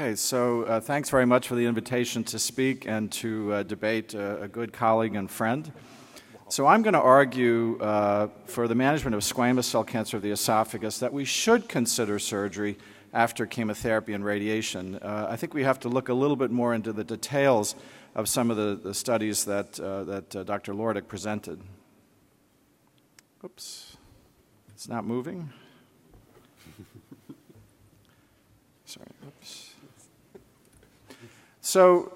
Okay, so uh, thanks very much for the invitation to speak and to uh, debate uh, a good colleague and friend. So, I'm going to argue uh, for the management of squamous cell cancer of the esophagus that we should consider surgery after chemotherapy and radiation. Uh, I think we have to look a little bit more into the details of some of the, the studies that, uh, that Dr. Lordick presented. Oops, it's not moving. Sorry, oops. So,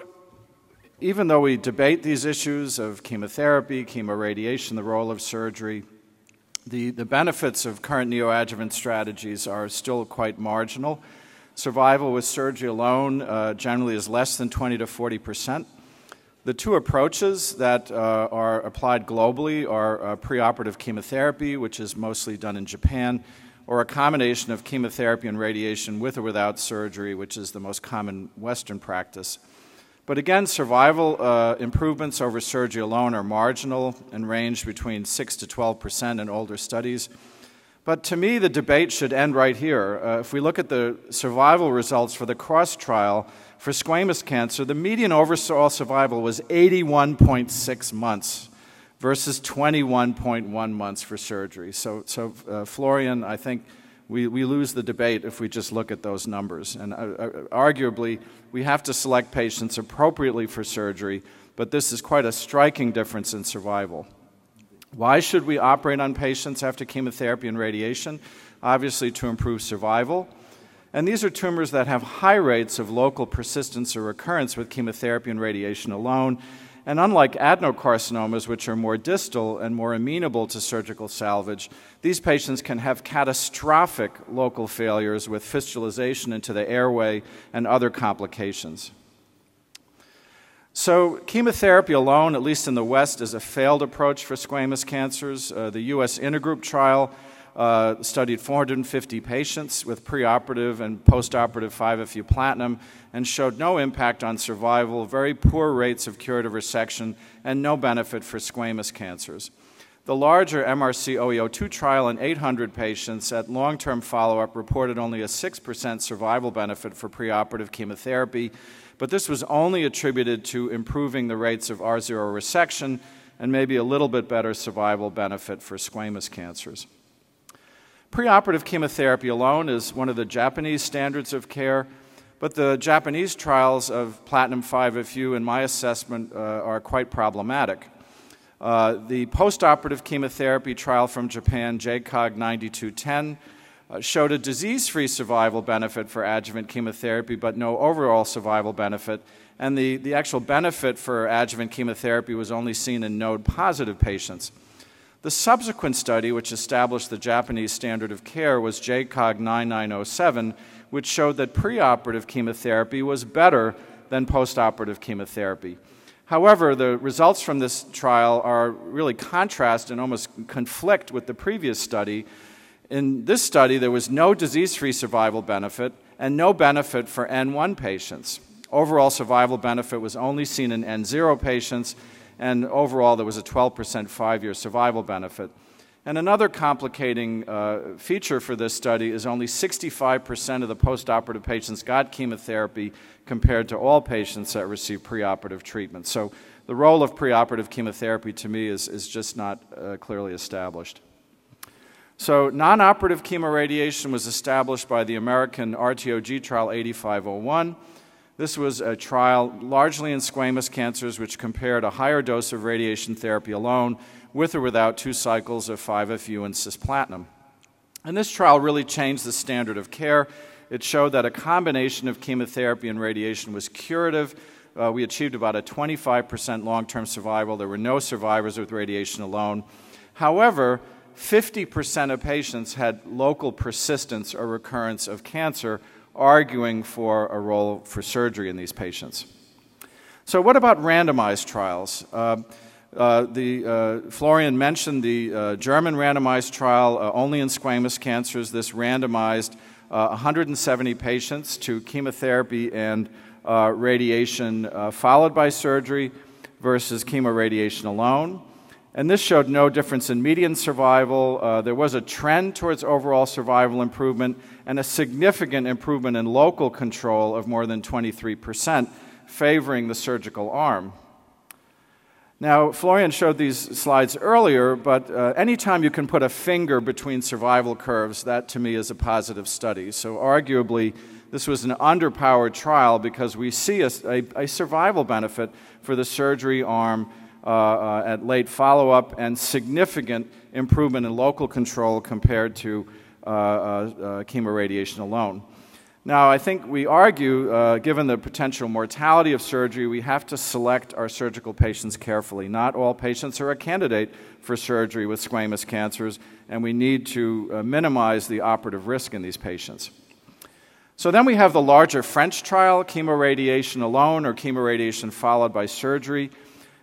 even though we debate these issues of chemotherapy, chemoradiation, the role of surgery, the, the benefits of current neoadjuvant strategies are still quite marginal. Survival with surgery alone uh, generally is less than 20 to 40 percent. The two approaches that uh, are applied globally are uh, preoperative chemotherapy, which is mostly done in Japan, or a combination of chemotherapy and radiation with or without surgery, which is the most common Western practice. But again, survival uh, improvements over surgery alone are marginal and range between 6 to 12 percent in older studies. But to me, the debate should end right here. Uh, if we look at the survival results for the cross trial for squamous cancer, the median overall survival was 81.6 months versus 21.1 months for surgery. So, so uh, Florian, I think we, we lose the debate if we just look at those numbers. And uh, uh, arguably, we have to select patients appropriately for surgery, but this is quite a striking difference in survival. Why should we operate on patients after chemotherapy and radiation? Obviously, to improve survival. And these are tumors that have high rates of local persistence or recurrence with chemotherapy and radiation alone. And unlike adenocarcinomas, which are more distal and more amenable to surgical salvage, these patients can have catastrophic local failures with fistulization into the airway and other complications. So, chemotherapy alone, at least in the West, is a failed approach for squamous cancers. Uh, the U.S. intergroup trial uh, studied 450 patients with preoperative and postoperative 5-FU platinum and showed no impact on survival, very poor rates of curative resection, and no benefit for squamous cancers. The larger MRC OE02 trial in 800 patients at long term follow up reported only a 6% survival benefit for preoperative chemotherapy, but this was only attributed to improving the rates of R0 resection and maybe a little bit better survival benefit for squamous cancers. Preoperative chemotherapy alone is one of the Japanese standards of care. But the Japanese trials of platinum 5-FU, in my assessment, uh, are quite problematic. Uh, the postoperative chemotherapy trial from Japan, JCOG 9210, uh, showed a disease free survival benefit for adjuvant chemotherapy, but no overall survival benefit. And the, the actual benefit for adjuvant chemotherapy was only seen in node positive patients. The subsequent study, which established the Japanese standard of care, was JCOG 9907 which showed that preoperative chemotherapy was better than postoperative chemotherapy. However, the results from this trial are really contrast and almost conflict with the previous study. In this study, there was no disease free survival benefit and no benefit for N1 patients. Overall survival benefit was only seen in N0 patients, and overall, there was a 12% five year survival benefit. And another complicating uh, feature for this study is only 65% of the postoperative patients got chemotherapy compared to all patients that received preoperative treatment. So the role of preoperative chemotherapy to me is, is just not uh, clearly established. So, non operative chemoradiation was established by the American RTOG trial 8501. This was a trial largely in squamous cancers, which compared a higher dose of radiation therapy alone with or without two cycles of 5-FU and cisplatin. And this trial really changed the standard of care. It showed that a combination of chemotherapy and radiation was curative. Uh, we achieved about a 25% long term survival. There were no survivors with radiation alone. However, 50% of patients had local persistence or recurrence of cancer, arguing for a role for surgery in these patients. So, what about randomized trials? Uh, uh, the, uh, Florian mentioned the uh, German randomized trial uh, only in squamous cancers. This randomized 170 uh, patients to chemotherapy and radiation followed by surgery versus chemoradiation alone. And this showed no difference in median survival. Uh, there was a trend towards overall survival improvement and a significant improvement in local control of more than 23%, favoring the surgical arm. Now, Florian showed these slides earlier, but uh, anytime you can put a finger between survival curves, that to me is a positive study. So, arguably, this was an underpowered trial because we see a, a, a survival benefit for the surgery arm uh, uh, at late follow up and significant improvement in local control compared to uh, uh, uh chemoradiation alone. Now, I think we argue, uh, given the potential mortality of surgery, we have to select our surgical patients carefully. Not all patients are a candidate for surgery with squamous cancers, and we need to minimize the operative risk in these patients. So then we have the larger French trial, chemoradiation alone or chemoradiation followed by surgery.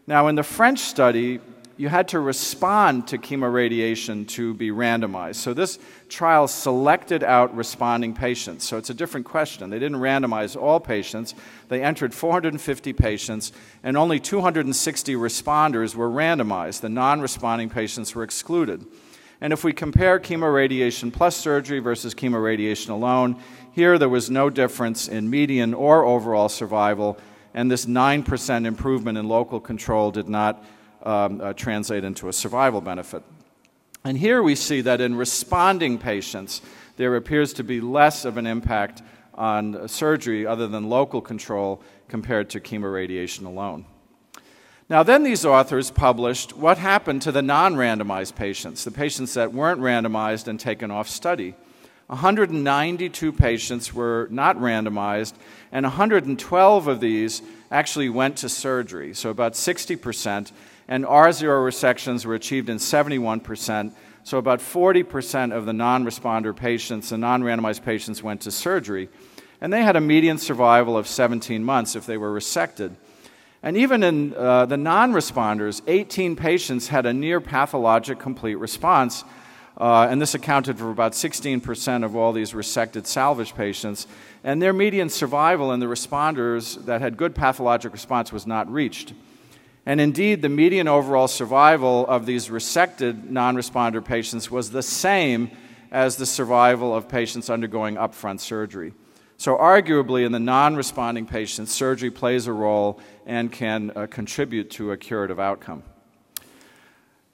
Now, in the French study, you had to respond to chemoradiation to be randomized. So this trial selected out responding patients. So it's a different question. They didn't randomize all patients. They entered 450 patients, and only 260 responders were randomized. The non responding patients were excluded. And if we compare chemoradiation plus surgery versus chemoradiation alone, here there was no difference in median or overall survival and this 9% improvement in local control did not um, uh, translate into a survival benefit. And here we see that in responding patients, there appears to be less of an impact on surgery other than local control compared to chemoradiation alone. Now, then these authors published what happened to the non randomized patients, the patients that weren't randomized and taken off study. 192 patients were not randomized, and 112 of these actually went to surgery, so about 60%, and R0 resections were achieved in 71%. So, about 40% of the non responder patients, the non randomized patients, went to surgery. And they had a median survival of 17 months if they were resected. And even in uh, the non responders, 18 patients had a near pathologic complete response, uh, and this accounted for about 16% of all these resected salvage patients. And their median survival in the responders that had good pathologic response was not reached. And indeed, the median overall survival of these resected non responder patients was the same as the survival of patients undergoing upfront surgery. So, arguably, in the non responding patients, surgery plays a role and can uh, contribute to a curative outcome.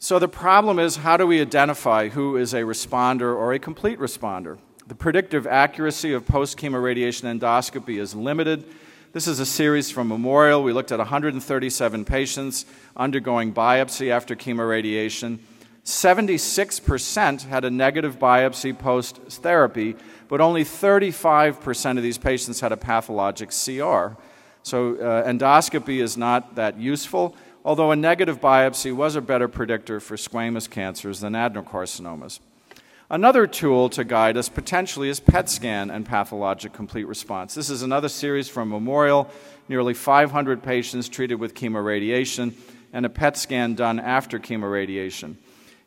So the problem is how do we identify who is a responder or a complete responder? The predictive accuracy of post chemoradiation endoscopy is limited. This is a series from Memorial. We looked at 137 patients undergoing biopsy after chemoradiation. 76% had a negative biopsy post therapy, but only 35% of these patients had a pathologic CR. So uh, endoscopy is not that useful although a negative biopsy was a better predictor for squamous cancers than adenocarcinomas. Another tool to guide us potentially is PET scan and pathologic complete response. This is another series from Memorial, nearly 500 patients treated with chemoradiation, and a PET scan done after chemoradiation.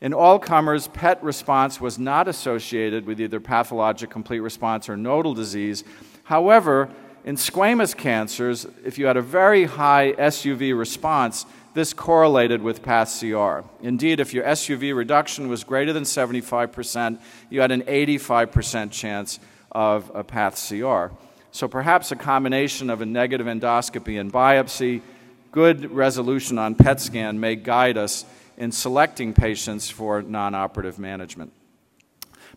In all comers, PET response was not associated with either pathologic complete response or nodal disease. However, in squamous cancers, if you had a very high SUV response, this correlated with path CR. Indeed, if your SUV reduction was greater than 75%, you had an 85% chance of a path CR. So perhaps a combination of a negative endoscopy and biopsy, good resolution on PET scan may guide us in selecting patients for non operative management.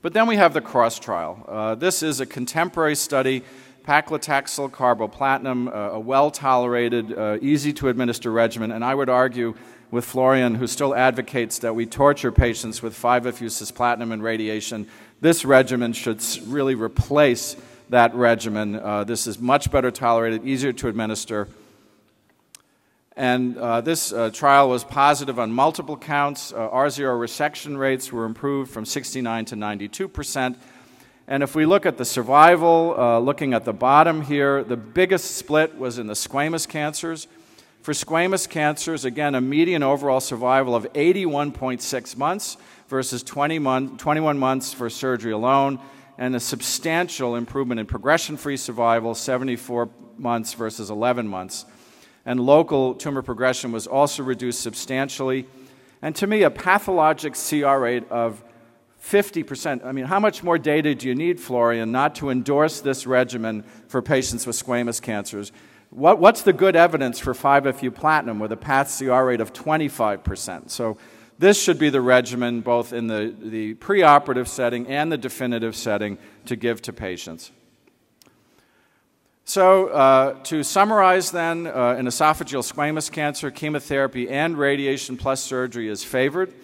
But then we have the cross trial. Uh, this is a contemporary study paclitaxel carboplatin, a well tolerated, uh, easy to administer regimen. And I would argue with Florian, who still advocates that we torture patients with 5-FU cisplatin and radiation, this regimen should really replace that regimen. Uh, this is much better tolerated, easier to administer. And uh, this uh, trial was positive on multiple counts. Uh, R0 resection rates were improved from 69 to 92 percent. And if we look at the survival, uh, looking at the bottom here, the biggest split was in the squamous cancers. For squamous cancers, again, a median overall survival of 81.6 months versus 20 month, 21 months for surgery alone, and a substantial improvement in progression free survival, 74 months versus 11 months. And local tumor progression was also reduced substantially And to me, a pathologic CR rate of 50%. I mean, how much more data do you need, Florian, not to endorse this regimen for patients with squamous cancers? What, what's the good evidence for 5-FU platinum with a path CR rate of 25%? So this should be the regimen both in the, the preoperative setting and the definitive setting to give to patients. So, uh, to summarize then, uh, in esophageal squamous cancer, chemotherapy and radiation plus surgery is favored.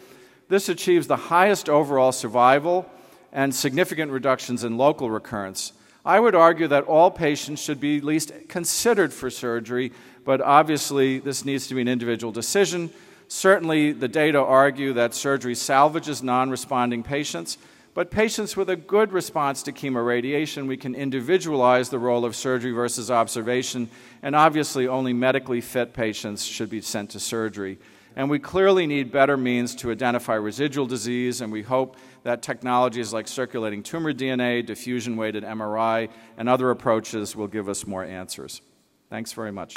This achieves the highest overall survival and significant reductions in local recurrence. I would argue that all patients should be at least considered for surgery, but obviously this needs to be an individual decision. Certainly, the data argue that surgery salvages non responding patients, but patients with a good response to chemoradiation, we can individualize the role of surgery versus observation, and obviously, only medically fit patients should be sent to surgery. And we clearly need better means to identify residual disease, and we hope that technologies like circulating tumor DNA, diffusion weighted MRI, and other approaches will give us more answers. Thanks very much.